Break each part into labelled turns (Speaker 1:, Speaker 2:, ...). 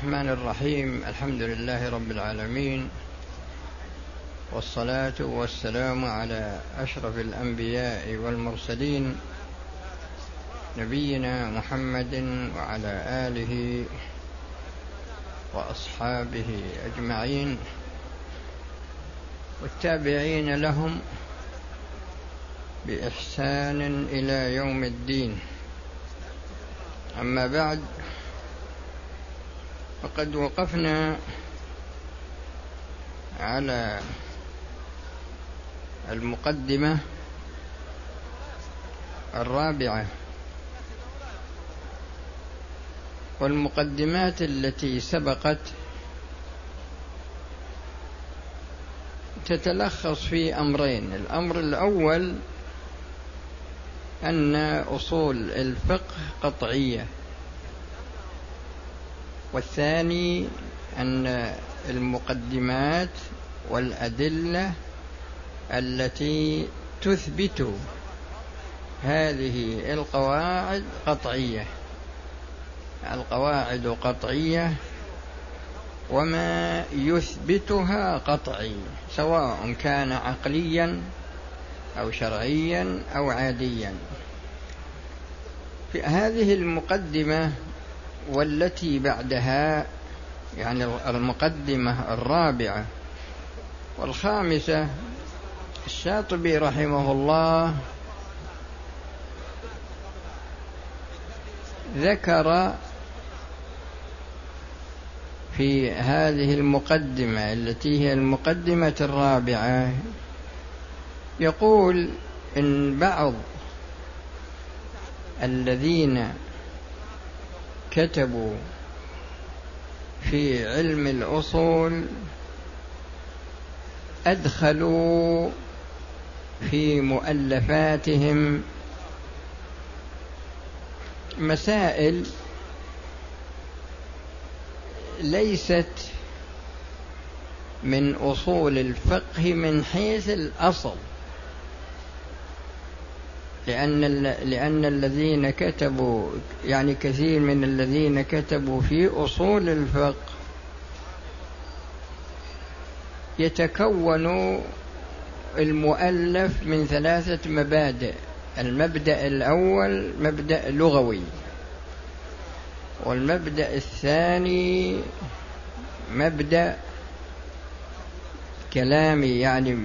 Speaker 1: الرحمن الرحيم. الحمد لله رب العالمين. والصلاة والسلام على أشرف الأنبياء والمرسلين نبينا محمد وعلى آله وأصحابه أجمعين. والتابعين لهم بإحسان إلى يوم الدين. أما بعد فقد وقفنا على المقدمة الرابعة. والمقدمات التي سبقت تتلخص في أمرين. الأمر الأول أن أصول الفقه قطعية. والثاني أن المقدمات والأدلة التي تثبت هذه القواعد قطعية. القواعد قطعية وما يثبتها قطعي سواء كان عقليا أو شرعيا أو عاديا. في هذه المقدمة والتي بعدها يعني المقدمة الرابعة والخامسة الشاطبي رحمه الله ذكر في هذه المقدمة التي هي المقدمة الرابعة يقول إن بعض الذين كتبوا في علم الأصول أدخلوا في مؤلفاتهم مسائل ليست من أصول الفقه من حيث الأصل. لأن لأن الذين كتبوا يعني كثير من الذين كتبوا في أصول الفقه يتكون المؤلف من ثلاثة مبادئ. المبدأ الأول مبدأ لغوي والمبدأ الثاني مبدأ كلامي يعني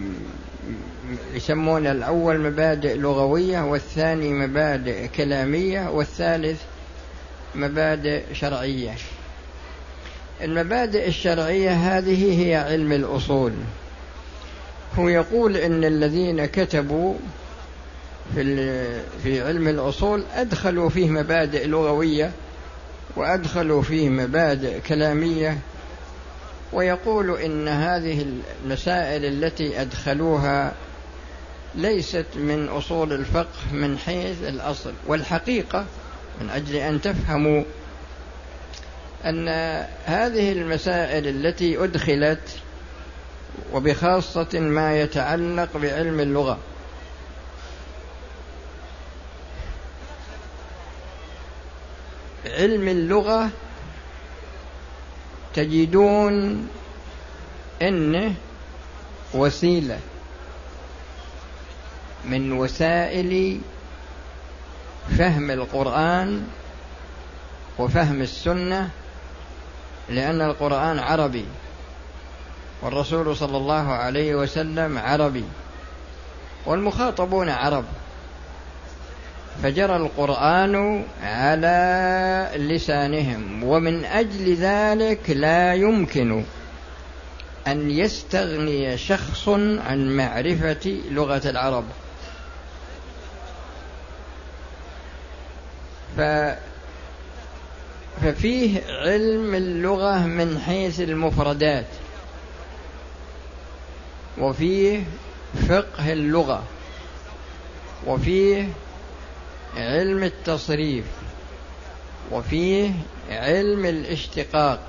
Speaker 1: يسمون الأول مبادئ لغوية والثاني مبادئ كلامية والثالث مبادئ شرعية. المبادئ الشرعية هذه هي علم الأصول. هو يقول إن الذين كتبوا في في علم الأصول أدخلوا فيه مبادئ لغوية وأدخلوا فيه مبادئ كلامية ويقول إن هذه المسائل التي أدخلوها ليست من أصول الفقه من حيث الأصل والحقيقة من أجل أن تفهموا أن هذه المسائل التي أدخلت وبخاصة ما يتعلق بعلم اللغة. علم اللغة تجدون إنه وسيلة من وسائل فهم القرآن وفهم السنة لأن القرآن عربي والرسول صلى الله عليه وسلم عربي والمخاطبون عرب. فجرى القرآن على لسانهم ومن أجل ذلك لا يمكن أن يستغني شخص عن معرفة لغة العرب. ف ففيه علم اللغة من حيث المفردات وفيه فقه اللغة وفيه علم التصريف وفيه علم الاشتقاق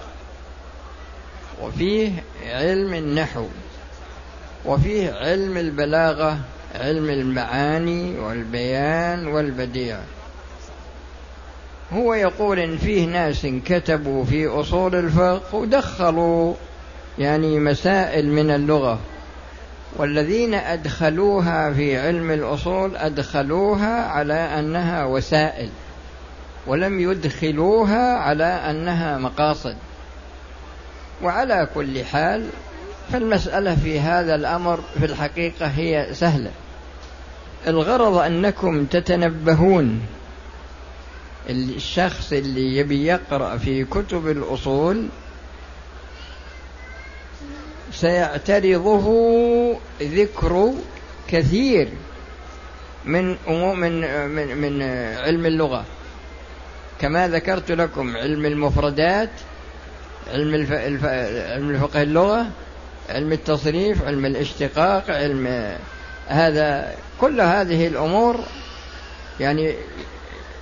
Speaker 1: وفيه علم النحو وفيه علم البلاغة علم المعاني والبيان والبديع. هو يقول إن فيه ناس كتبوا في أصول الفقه ودخلوا يعني مسائل من اللغة. والذين أدخلوها في علم الأصول أدخلوها على أنها وسائل ولم يدخلوها على أنها مقاصد. وعلى كل حال فالمسألة في هذا الأمر في الحقيقة هي سهلة. الغرض أنكم تتنبهون. الشخص اللي يبي يقرأ في كتب الأصول سيعترضه ذكر كثير من من من, من علم اللغة. كما ذكرت لكم علم المفردات علم الف... الف... علم الفقه اللغة علم التصريف علم الاشتقاق علم هذا كل هذه الأمور يعني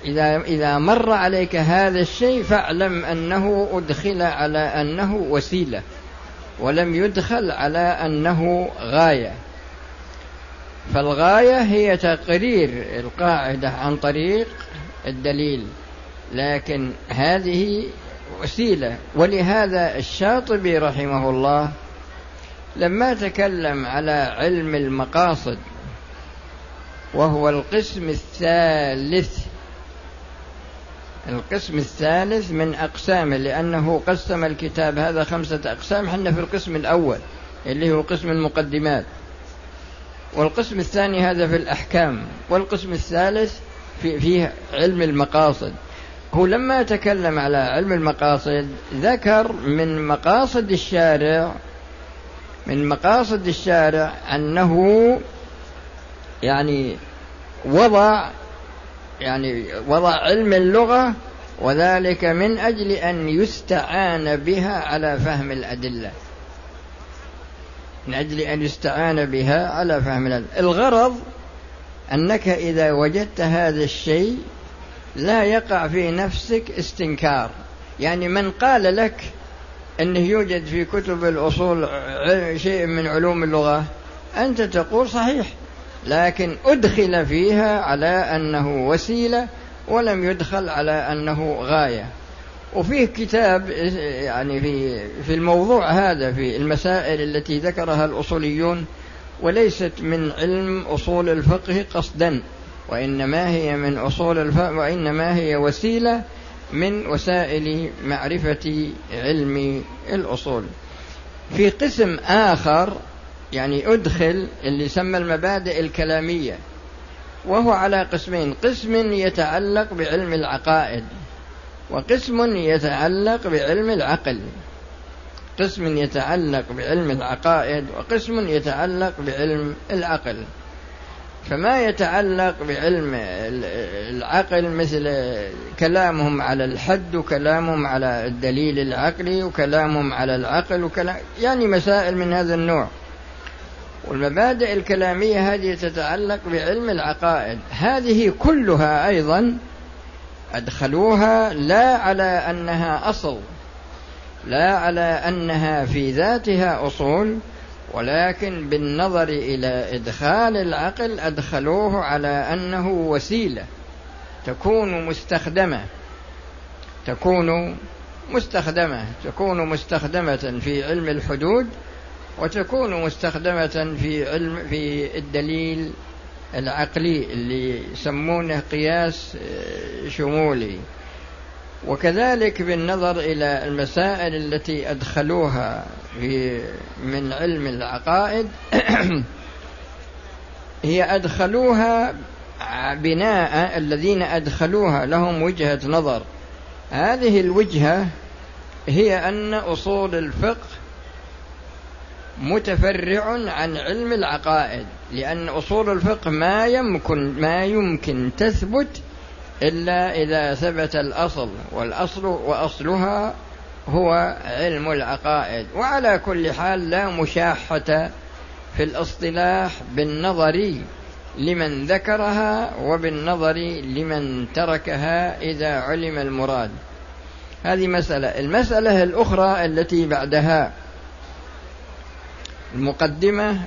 Speaker 1: إذا إذا مر عليك هذا الشيء فاعلم أنه أدخل على أنه وسيلة. ولم يدخل على أنه غاية. فالغاية هي تقرير القاعدة عن طريق الدليل لكن هذه وسيلة. ولهذا الشاطبي رحمه الله لما تكلم على علم المقاصد وهو القسم الثالث القسم الثالث من أقسامه لأنه قسم الكتاب هذا خمسة أقسام حنا في القسم الأول اللي هو قسم المقدمات. والقسم الثاني هذا في الأحكام والقسم الثالث في فيه علم المقاصد. هو لما تكلم على علم المقاصد ذكر من مقاصد الشارع من مقاصد الشارع أنه يعني وضع يعني وضع علم اللغة وذلك من أجل أن يستعان بها على فهم الأدلة. من أجل أن يستعان بها على فهم الأدلة. الغرض أنك إذا وجدت هذا الشيء لا يقع في نفسك استنكار. يعني من قال لك أنه يوجد في كتب الأصول شيء من علوم اللغة أنت تقول صحيح. لكن أدخل فيها على أنه وسيلة ولم يدخل على أنه غاية. وفيه كتاب يعني في في الموضوع هذا في المسائل التي ذكرها الأصوليون وليست من علم أصول الفقه قصدا وإنما هي من أصول الفقه وإنما هي وسيلة من وسائل معرفة علم الأصول. في قسم آخر يعني أدخل اللي يسمى المبادئ الكلامية وهو على قسمين قسم يتعلق بعلم العقائد وقسم يتعلق بعلم العقل قسم يتعلق بعلم العقائد وقسم يتعلق بعلم العقل. فما يتعلق بعلم العقل مثل كلامهم على الحد وكلامهم على الدليل العقلي وكلامهم على العقل وكلام يعني مسائل من هذا النوع. والمبادئ الكلامية هذه تتعلق بعلم العقائد. هذه كلها أيضا أدخلوها لا على أنها أصل لا على أنها في ذاتها أصول ولكن بالنظر إلى إدخال العقل أدخلوه على أنه وسيلة تكون مستخدمة تكون مستخدمة تكون مستخدمة في علم الحدود وتكون مستخدمة في علم في الدليل العقلي اللي يسمونه قياس آه، شمولي. وكذلك بالنظر إلى المسائل التي أدخلوها في من علم العقائد هي أدخلوها بناء الذين أدخلوها لهم وجهة نظر. هذه الوجهة هي أن أصول الفقه متفرع عن علم العقائد لأن أصول الفقه ما يمكن ما يمكن تثبت إلا إذا ثبت الأصل والأصل وأصلها هو علم العقائد. وعلى كل حال لا مشاحة في الاصطلاح بالنظر لمن ذكرها وبالنظر لمن تركها إذا علم المراد. هذه مسألة. المسألة الأخرى التي بعدها المقدمة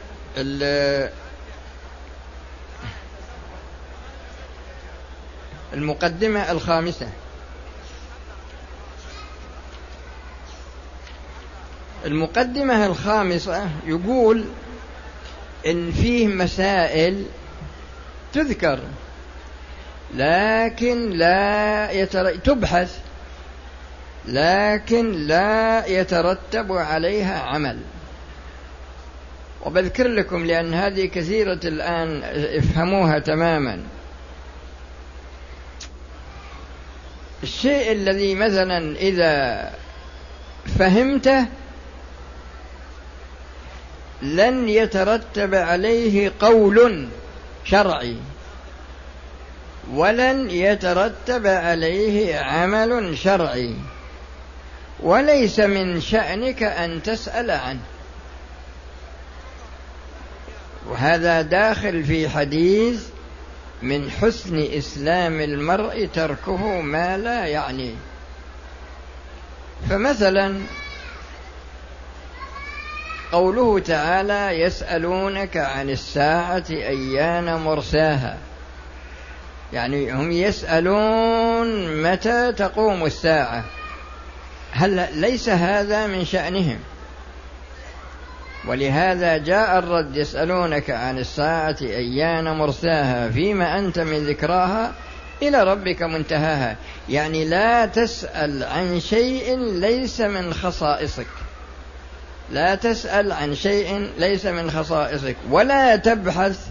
Speaker 1: المقدمة الخامسة. المقدمة الخامسة يقول إن فيه مسائل تذكر لكن لا يتر... تبحث لكن لا يترتب عليها عمل. وبذكر لكم لأن هذه كثيرة الآن افهموها تماما. الشيء الذي مثلا إذا فهمته لن يترتب عليه قول شرعي ولن يترتب عليه عمل شرعي وليس من شأنك أن تسأل عنه. وهذا داخل في حديث من حسن إسلام المرء تركه ما لا يعنيه فمثلا قوله تعالى يسألونك عن الساعة أيان مرساها. يعني هم يسألون متى تقوم الساعة. هل ليس هذا من شأنهم؟ ولهذا جاء الرد يسألونك عن الساعة أيان مرساها فيما أنت من ذكراها إلى ربك منتهاها. يعني لا تسأل عن شيء ليس من خصائصك. لا تسأل عن شيء ليس من خصائصك. ولا تبحث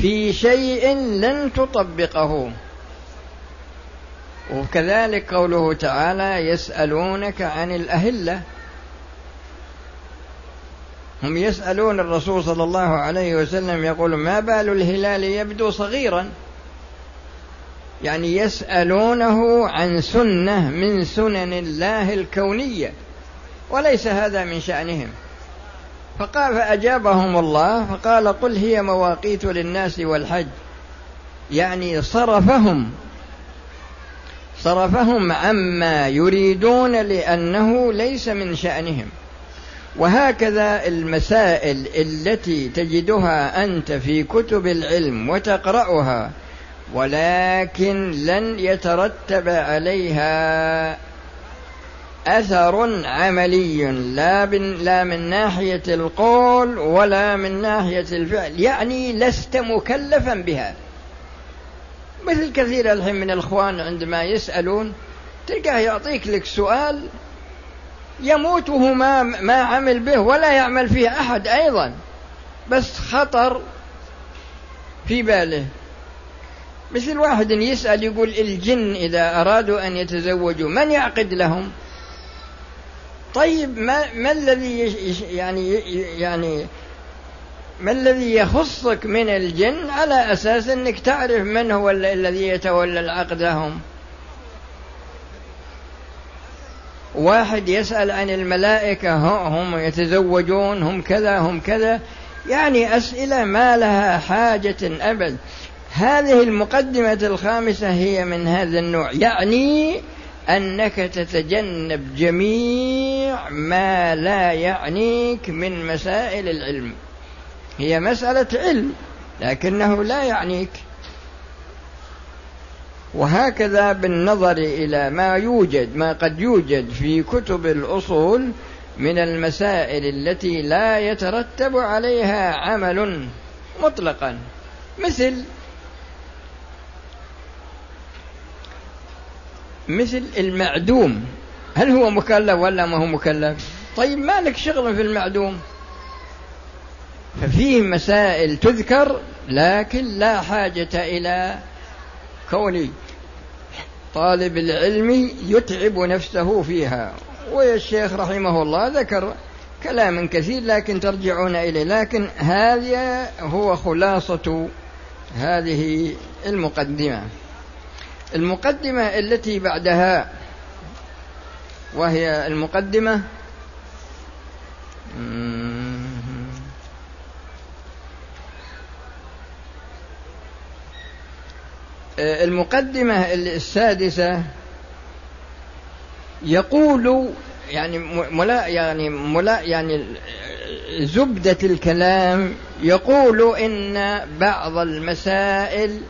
Speaker 1: في شيء لن تطبقه. وكذلك قوله تعالى يسألونك عن الأهلة. هم يسألون الرسول صلى الله عليه وسلم يقول ما بال الهلال يبدو صغيرا؟ يعني يسألونه عن سنة من سنن الله الكونية وليس هذا من شأنهم. فقال فأجابهم الله فقال قل هي مواقيت للناس والحج. يعني صرفهم صرفهم عما يريدون لأنه ليس من شأنهم. وهكذا المسائل التي تجدها أنت في كتب العلم وتقرأها ولكن لن يترتب عليها أثر عملي لا, لا من ناحية القول ولا من ناحية الفعل يعني لست مكلفا بها. مثل كثير الحين من الإخوان عندما يسألون تلقاه يعطيك لك سؤال يموت وهو ما, ما عمل به ولا يعمل فيه أحد أيضا. بس خطر في باله. مثل واحد يسأل يقول الجن إذا أرادوا أن يتزوجوا من يعقد لهم؟ طيب ما, ما الذي يعني يعني ما الذي يخصك من الجن على أساس أنك تعرف من هو الذي يتولى العقد لهم؟ واحد يسأل عن الملائكة هم يتزوجون هم كذا هم كذا. يعني أسئلة ما لها حاجة أبد. هذه المقدمة الخامسة هي من هذا النوع. يعني أنك تتجنب جميع ما لا يعنيك من مسائل العلم. هي مسألة علم لكنه لا يعنيك. وهكذا بالنظر إلى ما يوجد ما قد يوجد في كتب الأصول من المسائل التي لا يترتب عليها عمل مطلقا. مثل مثل المعدوم. هل هو مكلف ولا ما هو مكلف؟ طيب ما لك شغل في المعدوم؟ ففيه مسائل تذكر لكن لا حاجة إلى كون طالب العلم يتعب نفسه فيها. والشيخ رحمه الله ذكر كلام كثير لكن ترجعون إليه. لكن هذا هو خلاصة هذه المقدمة. المقدمة التي بعدها وهي المقدمة. المقدمة السادسة يقول يعني ملا يعني ملا يعني زبدة الكلام يقول إن بعض المسائل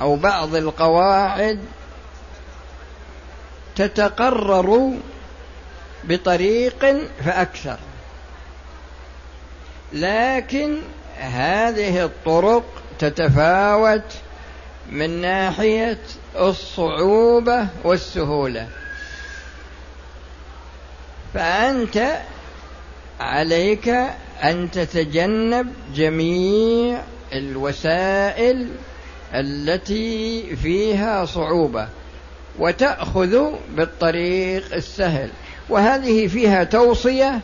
Speaker 1: أو بعض القواعد تتقرر بطريق فأكثر. لكن هذه الطرق تتفاوت من ناحية الصعوبة والسهولة. فأنت عليك أن تتجنب جميع الوسائل التي فيها صعوبة وتأخذ بالطريق السهل. وهذه فيها توصية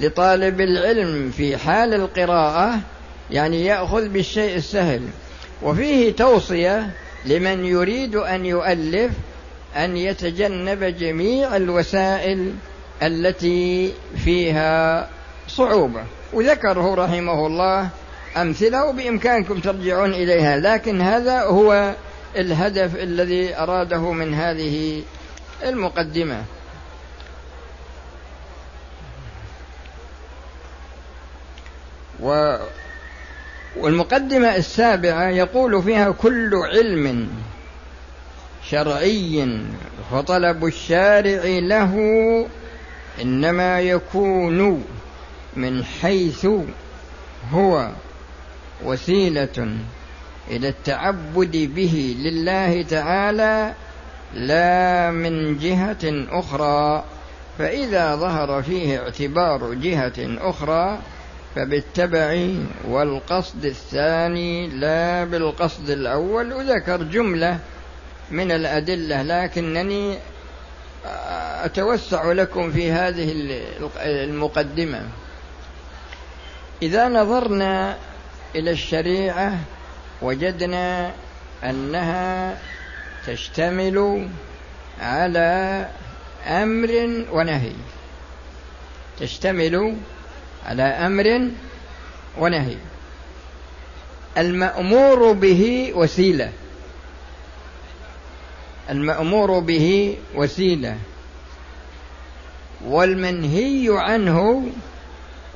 Speaker 1: لطالب العلم في حال القراءة يعني يأخذ بالشيء السهل. وفيه توصية لمن يريد أن يؤلف أن يتجنب جميع الوسائل التي فيها صعوبة. وذكره رحمه الله أمثلة وبإمكانكم ترجعون إليها. لكن هذا هو الهدف الذي أراده من هذه المقدمة. و والمقدمة السابعة يقول فيها كل علم شرعي فطلب الشارع له إنما يكون من حيث هو وسيلة إلى التعبد به لله تعالى لا من جهة أخرى فإذا ظهر فيه اعتبار جهة أخرى فبالتبع والقصد الثاني لا بالقصد الأول وذكر جملة من الأدلة لكنني أتوسع لكم في هذه المقدمة. إذا نظرنا إلى الشريعة وجدنا أنها تشتمل على أمر ونهي. تشتمل على أمر ونهي. المأمور به وسيلة. المأمور به وسيلة. والمنهي عنه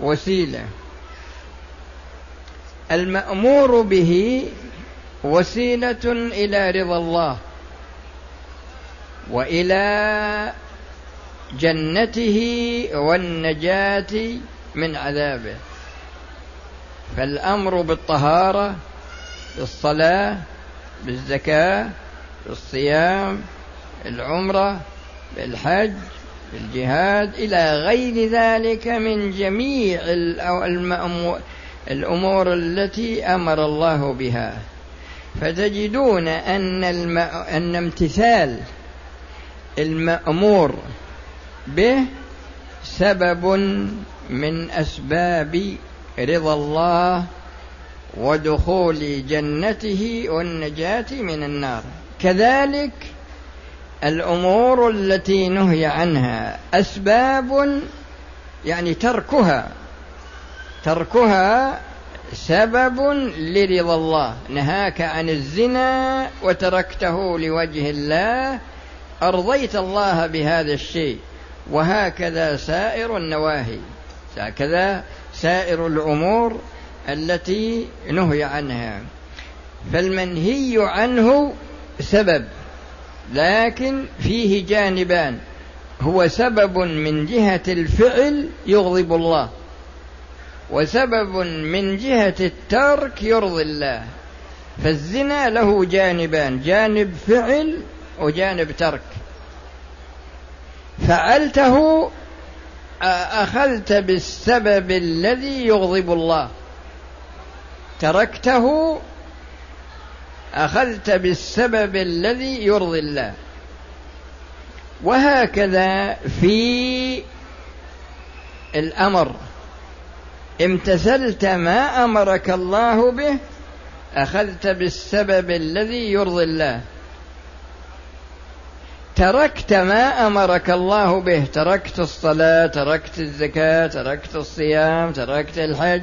Speaker 1: وسيلة. المأمور به وسيلة إلى رضا الله وإلى جنته والنجاة من عذابه. فالأمر بالطهارة بالصلاة بالزكاة بالصيام العمره بالحج بالجهاد إلى غير ذلك من جميع الأمور التي أمر الله بها. فتجدون الم... أن امتثال المأمور به سبب من أسباب رضا الله ودخول جنته والنجاة من النار. كذلك الأمور التي نهي عنها أسباب يعني تركها تركها سبب لرضا الله. نهاك عن الزنا وتركته لوجه الله. أرضيت الله بهذا الشيء. وهكذا سائر النواهي. هكذا سائر الأمور التي نهي عنها. فالمنهي عنه سبب لكن فيه جانبان. هو سبب من جهة الفعل يغضب الله وسبب من جهة الترك يرضي الله. فالزنا له جانبان جانب فعل وجانب ترك. فعلته أخذت بالسبب الذي يغضب الله؟ تركته أخذت بالسبب الذي يرضي الله. وهكذا في الأمر. امتثلت ما أمرك الله به أخذت بالسبب الذي يرضي الله. تركت ما أمرك الله به. تركت الصلاة تركت الزكاة تركت الصيام تركت الحج.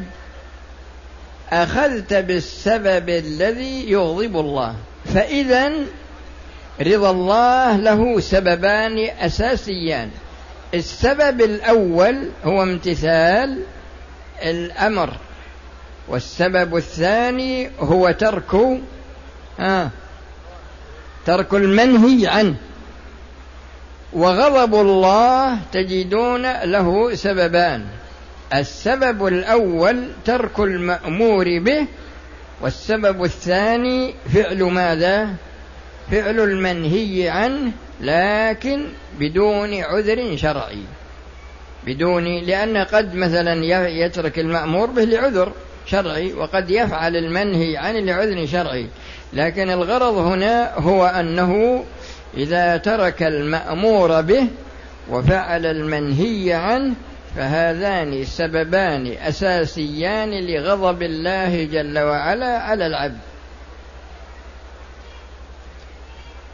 Speaker 1: أخذت بالسبب الذي يغضب الله. فاذا رضا الله له سببان أساسيان. السبب الأول هو امتثال الأمر. والسبب الثاني هو ترك آه ترك المنهي عنه. وغضب الله تجدون له سببان. السبب الأول ترك المأمور به والسبب الثاني فعل ماذا؟ فعل المنهي عنه لكن بدون عذر شرعي. بدون لأن قد مثلا يترك المأمور به لعذر شرعي وقد يفعل المنهي عن لعذر شرعي. لكن الغرض هنا هو أنه إذا ترك المأمور به وفعل المنهي عنه فهذان سببان أساسيان لغضب الله جل وعلا على العبد.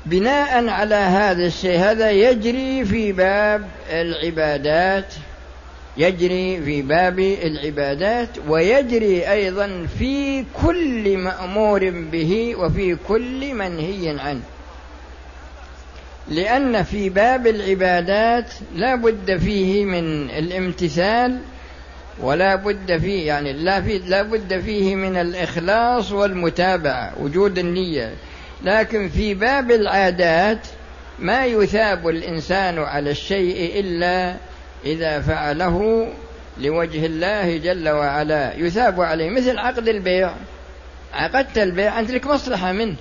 Speaker 1: بناء على هذا الشيء هذا يجري في باب العبادات يجري في باب العبادات ويجري أيضا في كل مأمور به وفي كل منهي عنه. لأن في باب العبادات لا بد فيه من الامتثال ولا بد فيه يعني لا في لا بد فيه من الإخلاص والمتابعة وجود النية. لكن في باب العادات ما يثاب الإنسان على الشيء إلا إذا فعله لوجه الله جل وعلا. يثاب عليه مثل عقد البيع. عقدت البيع انت لك مصلحة منه.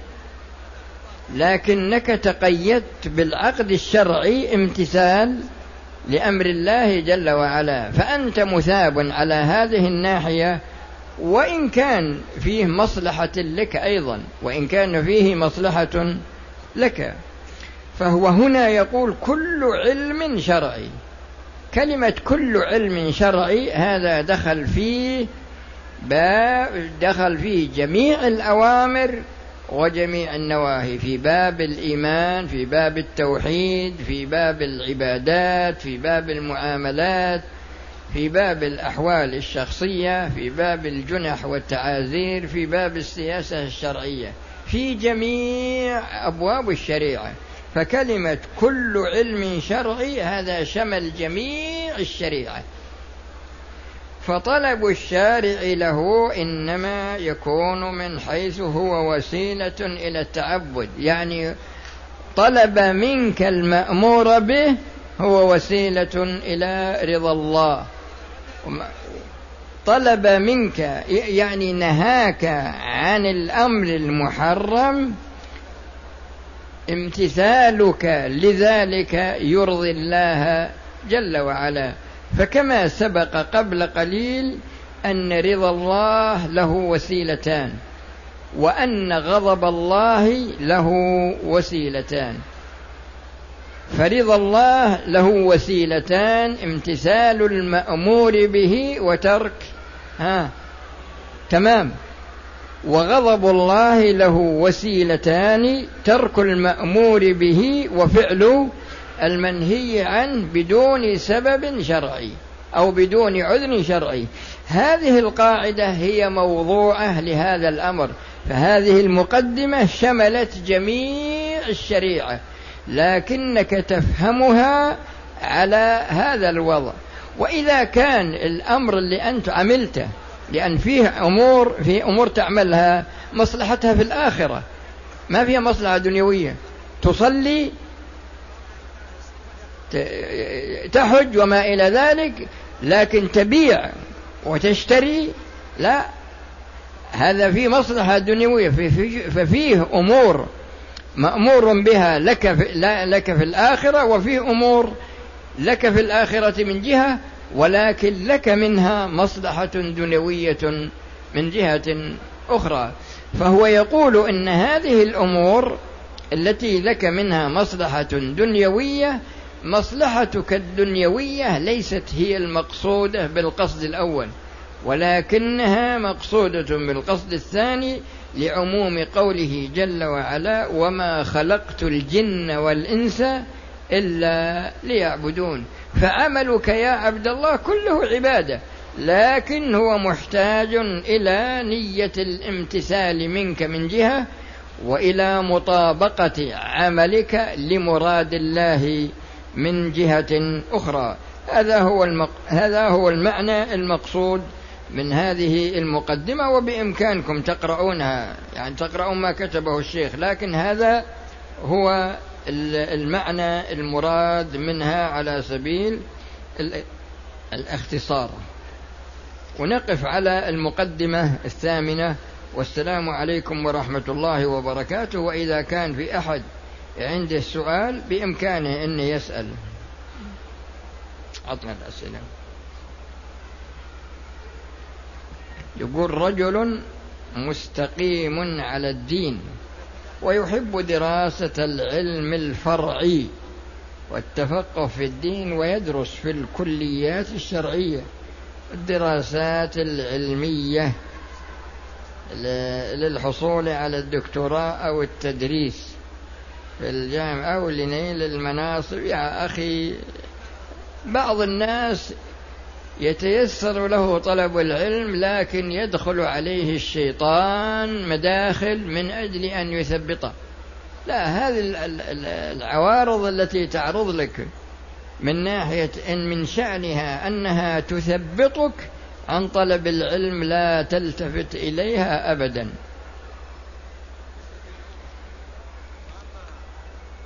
Speaker 1: لكنك تقيدت بالعقد الشرعي امتثال لأمر الله جل وعلا فأنت مثاب على هذه الناحية وإن كان فيه مصلحة لك أيضا وإن كان فيه مصلحة لك. فهو هنا يقول كل علم شرعي. كلمة كل علم شرعي هذا دخل فيه دخل فيه جميع الأوامر وجميع النواهي في باب الإيمان في باب التوحيد في باب العبادات في باب المعاملات في باب الأحوال الشخصية في باب الجنح والتعازير في باب السياسة الشرعية. في جميع أبواب الشريعة. فكلمة كل علم شرعي هذا شمل جميع الشريعة. فطلب الشارع له إنما يكون من حيث هو وسيلة إلى التعبد. يعني طلب منك المأمور به هو وسيلة إلى رضا الله. طلب منك يعني نهاك عن الأمر المحرم امتثالك لذلك يرضي الله جل وعلا. فكما سبق قبل قليل أن رضا الله له وسيلتان وأن غضب الله له وسيلتان. فرضا الله له وسيلتان امتثال المأمور به وترك ها تمام. وغضب الله له وسيلتان ترك المأمور به وفعل المنهي عنه بدون سبب شرعي أو بدون عذر شرعي. هذه القاعدة هي موضوعة لهذا الأمر. فهذه المقدمة شملت جميع الشريعة لكنك تفهمها على هذا الوضع. وإذا كان الأمر اللي أنت عملته لأن فيه أمور في أمور تعملها مصلحتها في الآخرة. ما فيها مصلحة دنيوية. تصلي تحج وما إلى ذلك لكن تبيع وتشتري لا. هذا في مصلحة دنيوية ففيه أمور مأمور بها لك في, لك في الآخرة وفي أمور لك في الآخرة من جهة ولكن لك منها مصلحة دنيوية من جهة أخرى. فهو يقول إن هذه الأمور التي لك منها مصلحة دنيوية مصلحتك الدنيوية ليست هي المقصودة بالقصد الأول ولكنها مقصودة بالقصد الثاني لعموم قوله جل وعلا وما خلقت الجن والإنس إلا ليعبدون فعملك يا عبد الله كله عبادة لكن هو محتاج إلى نية الامتثال منك من جهة وإلى مطابقة عملك لمراد الله من جهة أخرى. هذا هو المق... هذا هو المعنى المقصود من هذه المقدمة وبإمكانكم تقرؤونها. يعني تقرؤون ما كتبه الشيخ لكن هذا هو المعنى المراد منها على سبيل الاختصار. ونقف على المقدمة الثامنة. والسلام عليكم ورحمة الله وبركاته. وإذا كان في أحد عنده سؤال بإمكانه أن يسأل. عطنا الأسئلة. يقول رجل مستقيم على الدين ويحب دراسة العلم الفرعي والتفقه في الدين ويدرس في الكليات الشرعية الدراسات العلمية للحصول على الدكتوراه أو التدريس. في الجامعة أو لنيل المناصب. يا أخي بعض الناس يتيسر له طلب العلم لكن يدخل عليه الشيطان مداخل من أجل أن يثبطه لا هذه العوارض التي تعرض لك من ناحية إن من شأنها أنها تثبطك عن طلب العلم لا تلتفت إليها أبدا.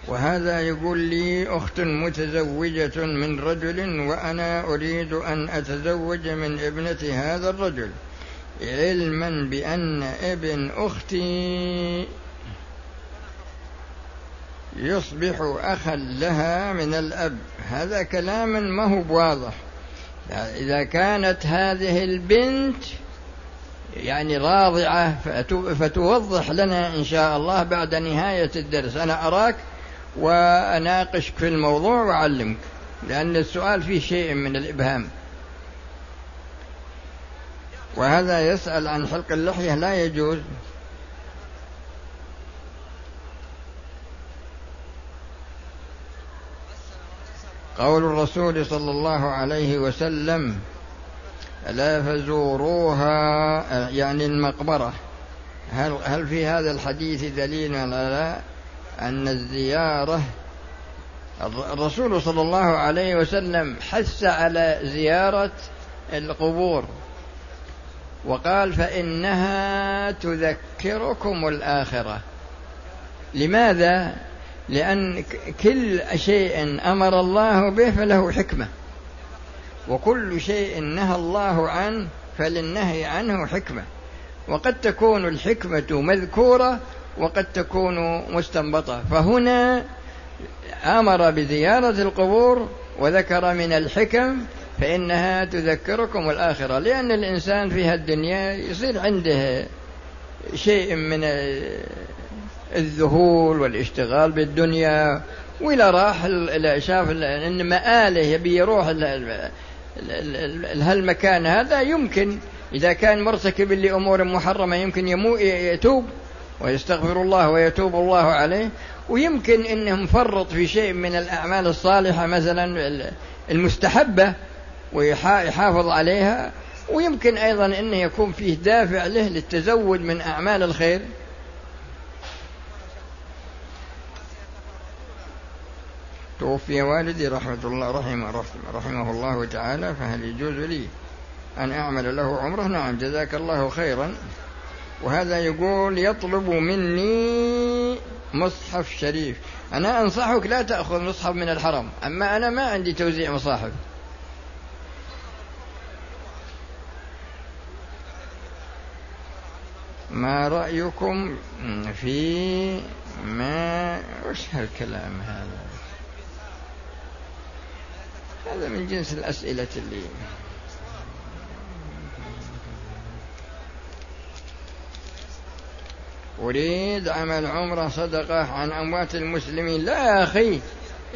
Speaker 1: وهذا يقول لي أخت متزوجة من رجل وأنا أريد أن أتزوج من ابنة هذا الرجل علما بأن ابن أختي يصبح أخا لها من الأب. هذا كلام ما هو بواضح. إذا كانت هذه البنت يعني راضعة فتوضح لنا إن شاء الله بعد نهاية الدرس. أنا أراك وأناقشك في الموضوع وأعلمك لأن السؤال فيه شيء من الإبهام. وهذا يسأل عن حلق اللحية لا يجوز. قول الرسول صلى الله عليه وسلم لا فزوروها يعني المقبرة. هل هل في هذا الحديث دليل ولا لا؟ أن الزيارة الرسول صلى الله عليه وسلم حث على زيارة القبور وقال فإنها تذكركم الآخرة لماذا؟ لأن كل شيء أمر الله به فله حكمة وكل شيء نهى الله عنه فللنهي عنه حكمة وقد تكون الحكمة مذكورة وقد تكون مستنبطة. فهنا أمر بزيارة القبور وذكر من الحكم فإنها تذكركم الآخرة لأن الإنسان في الدنيا يصير عنده شيء من الذهول والاشتغال بالدنيا وإلى راح شاف إن مآله يبي يروح هالمكان هذا يمكن إذا كان مرتكب لأمور محرمة يمكن يمو يتوب. ويستغفر الله ويتوب الله عليه. ويمكن إنه مفرط في شيء من الأعمال الصالحة مثلا المستحبة ويحافظ عليها. ويمكن أيضا إنه يكون فيه دافع له للتزود من أعمال الخير. توفي والدي رحمة الله رحمه, رحمه الله تعالى فهل يجوز لي أن أعمل له عمرة؟ نعم جزاك الله خيرا. وهذا يقول يطلب مني مصحف شريف. أنا أنصحك لا تأخذ مصحف من الحرم أما أنا ما عندي توزيع مصاحف. ما رأيكم في ما وش هالكلام هذا؟ هذا من جنس الأسئلة اللي أريد عمل عمرة صدقة عن أموات المسلمين. لا يا أخي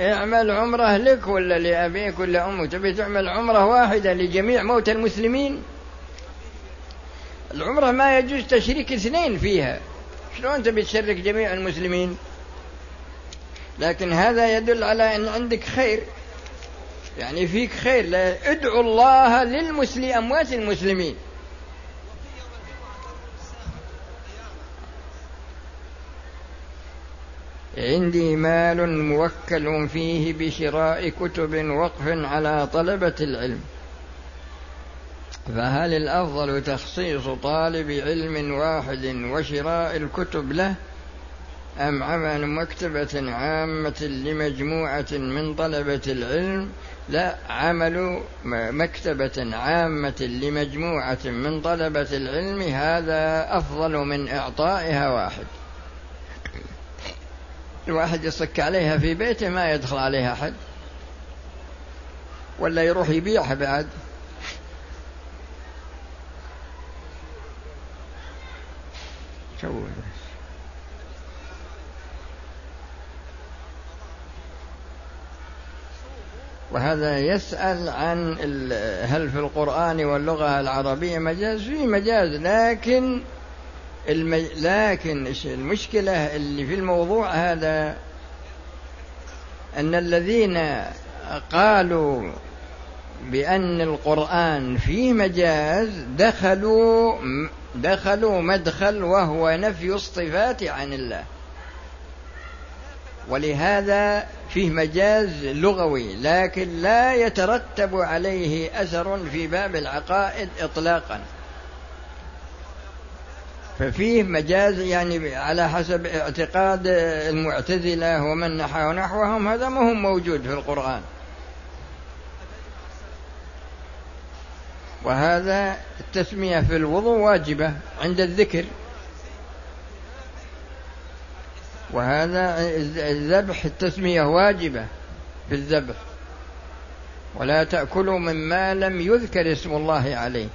Speaker 1: اعمل عمرة لك ولا لأبيك ولا أمك تبي تعمل عمرة واحدة لجميع موتى المسلمين؟ العمرة ما يجوز تشريك اثنين فيها. شلون تبي تشرك جميع المسلمين؟ لكن هذا يدل على أن عندك خير. يعني فيك خير. ادعو الله للمسلم أموات المسلمين. عندي مال موكل فيه بشراء كتب وقف على طلبة العلم. فهل الأفضل تخصيص طالب علم واحد وشراء الكتب له أم عمل مكتبة عامة لمجموعة من طلبة العلم؟ لا عمل مكتبة عامة لمجموعة من طلبة العلم هذا أفضل من إعطائها واحد. الواحد يصك عليها في بيته ما يدخل عليها أحد. ولا يروح يبيعها بعد. شو؟ وهذا يسأل عن هل في القرآن واللغة العربية مجاز؟ في مجاز لكن المج... لكن المشكلة اللي في الموضوع هذا؟ أن الذين قالوا بأن القرآن فيه مجاز دخلوا دخلوا مدخل وهو نفي الصفات عن الله. ولهذا فيه مجاز لغوي لكن لا يترتب عليه أثر في باب العقائد اطلاقا. ففيه مجاز يعني على حسب اعتقاد المعتزلة ومن نحى نحوهم هذا ما هو موجود في القرآن. وهذا التسمية في الوضوء واجبة عند الذكر. وهذا الذبح التسمية واجبة في الذبح. ولا تأكلوا مما لم يذكر اسم الله عليه.